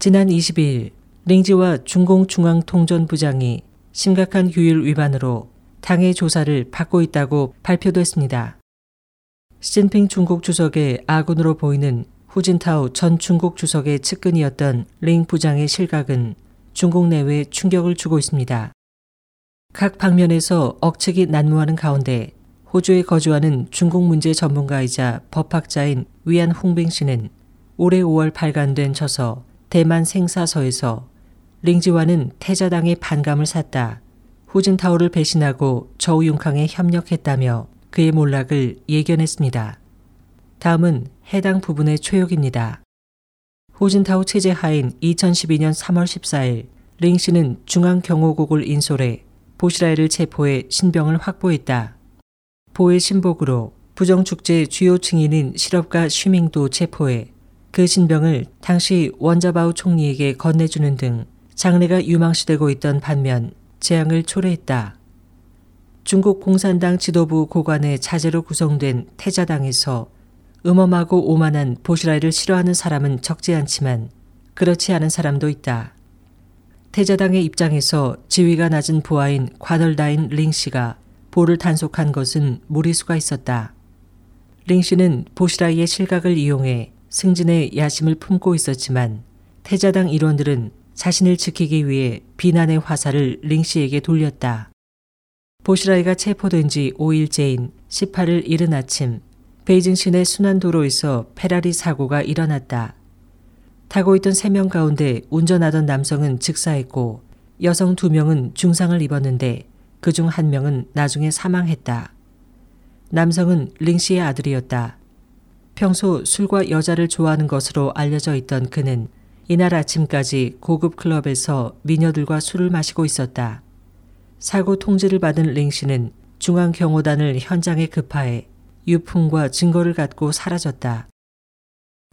지난 22일 링지와 중공중앙통전부장이 심각한 규율 위반으로 당의 조사를 받고 있다고 발표됐습니다. 시진핑 중국 주석의 아군으로 보이는 후진타오 전 중국 주석의 측근이었던 링 부장의 실각은 중국 내외에 충격을 주고 있습니다. 각 방면에서 억측이 난무하는 가운데 호주에 거주하는 중국 문제 전문가이자 법학자인 위안 홍빙 씨는 올해 5월 발간된 저서 대만 생사서에서 링지와는 태자당의 반감을 샀다. 후진타오를 배신하고 저우융캉에 협력했다며 그의 몰락을 예견했습니다. 다음은 해당 부분의 초역입니다. 후진타오 체제 하인 2012년 3월 14일 링 씨는 중앙경호국을 인솔해 보시라이를 체포해 신병을 확보했다. 보의 신복으로 부정축제 주요 증인인 실업가 슈밍도 체포해 그 신병을 당시 원자바우 총리에게 건네주는 등 장래가 유망시되고 있던 반면 재앙을 초래했다. 중국 공산당 지도부 고관의 자제로 구성된 태자당에서 음험하고 오만한 보시라이를 싫어하는 사람은 적지 않지만 그렇지 않은 사람도 있다. 태자당의 입장에서 지위가 낮은 부하인 과덜다인 링 씨가 보를 단속한 것은 무리수가 있었다. 링 씨는 보시라이의 실각을 이용해 승진의 야심을 품고 있었지만 태자당 일원들은 자신을 지키기 위해 비난의 화살을 링 씨에게 돌렸다. 보시라이가 체포된 지 5일째인 18일 이른 아침 베이징 시내 순환도로에서 페라리 사고가 일어났다. 타고 있던 3명 가운데 운전하던 남성은 즉사했고 여성 2명은 중상을 입었는데 그중한 명은 나중에 사망했다. 남성은 링 씨의 아들이었다. 평소 술과 여자를 좋아하는 것으로 알려져 있던 그는 이날 아침까지 고급 클럽에서 미녀들과 술을 마시고 있었다. 사고 통지를 받은 링 씨는 중앙경호단을 현장에 급파해 유품과 증거를 갖고 사라졌다.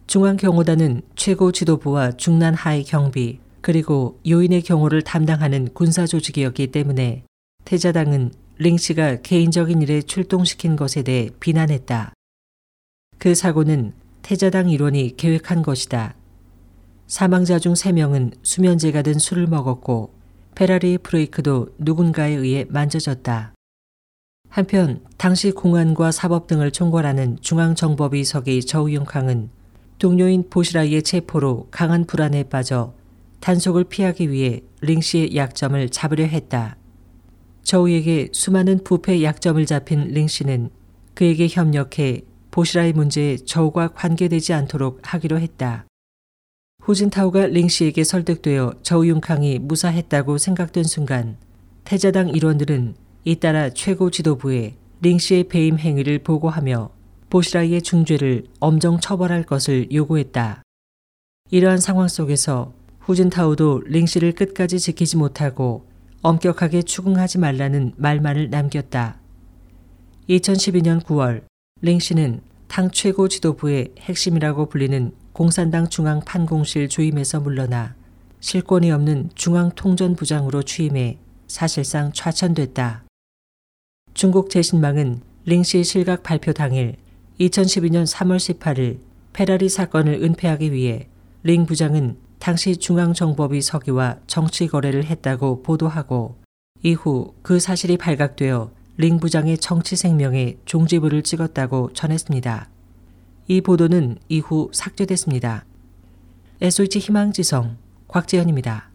중앙경호단은 최고 지도부와 중난 하위 경비 그리고 요인의 경호를 담당하는 군사 조직이었기 때문에 태자당은 링 씨가 개인적인 일에 출동시킨 것에 대해 비난했다. 그 사고는 태자당 일원이 계획한 것이다. 사망자 중 3명은 수면제가 든 술을 먹었고 페라리의 브레이크도 누군가에 의해 만져졌다. 한편 당시 공안과 사법 등을 총괄하는 중앙정법위석의 저우융캉은 동료인 보시라이의 체포로 강한 불안에 빠져 단속을 피하기 위해 링 씨의 약점을 잡으려 했다. 저우에게 수많은 부패 약점을 잡힌 링 씨는 그에게 협력해 보시라이 문제에 저우가 관계되지 않도록 하기로 했다. 후진타오가 링 씨에게 설득되어 저우융캉이 무사했다고 생각된 순간 태자당 일원들은 잇따라 최고 지도부에 링 씨의 배임 행위를 보고하며 보시라이의 중죄를 엄정 처벌할 것을 요구했다. 이러한 상황 속에서 후진타오도 링 씨를 끝까지 지키지 못하고 엄격하게 추궁하지 말라는 말만을 남겼다. 2012년 9월 링 씨는 당 최고 지도부의 핵심이라고 불리는 공산당 중앙 판공실 주임에서 물러나 실권이 없는 중앙통전부장으로 취임해 사실상 좌천됐다. 중국 재신망은 링씨 실각 발표 당일 2012년 3월 18일 페라리 사건을 은폐하기 위해 링 부장은 당시 중앙정법위 서기와 정치 거래를 했다고 보도하고 이후 그 사실이 발각되어 링 부장의 정치 생명에 종지부를 찍었다고 전했습니다. 이 보도는 이후 삭제됐습니다. SOH 희망지성 곽재현입니다.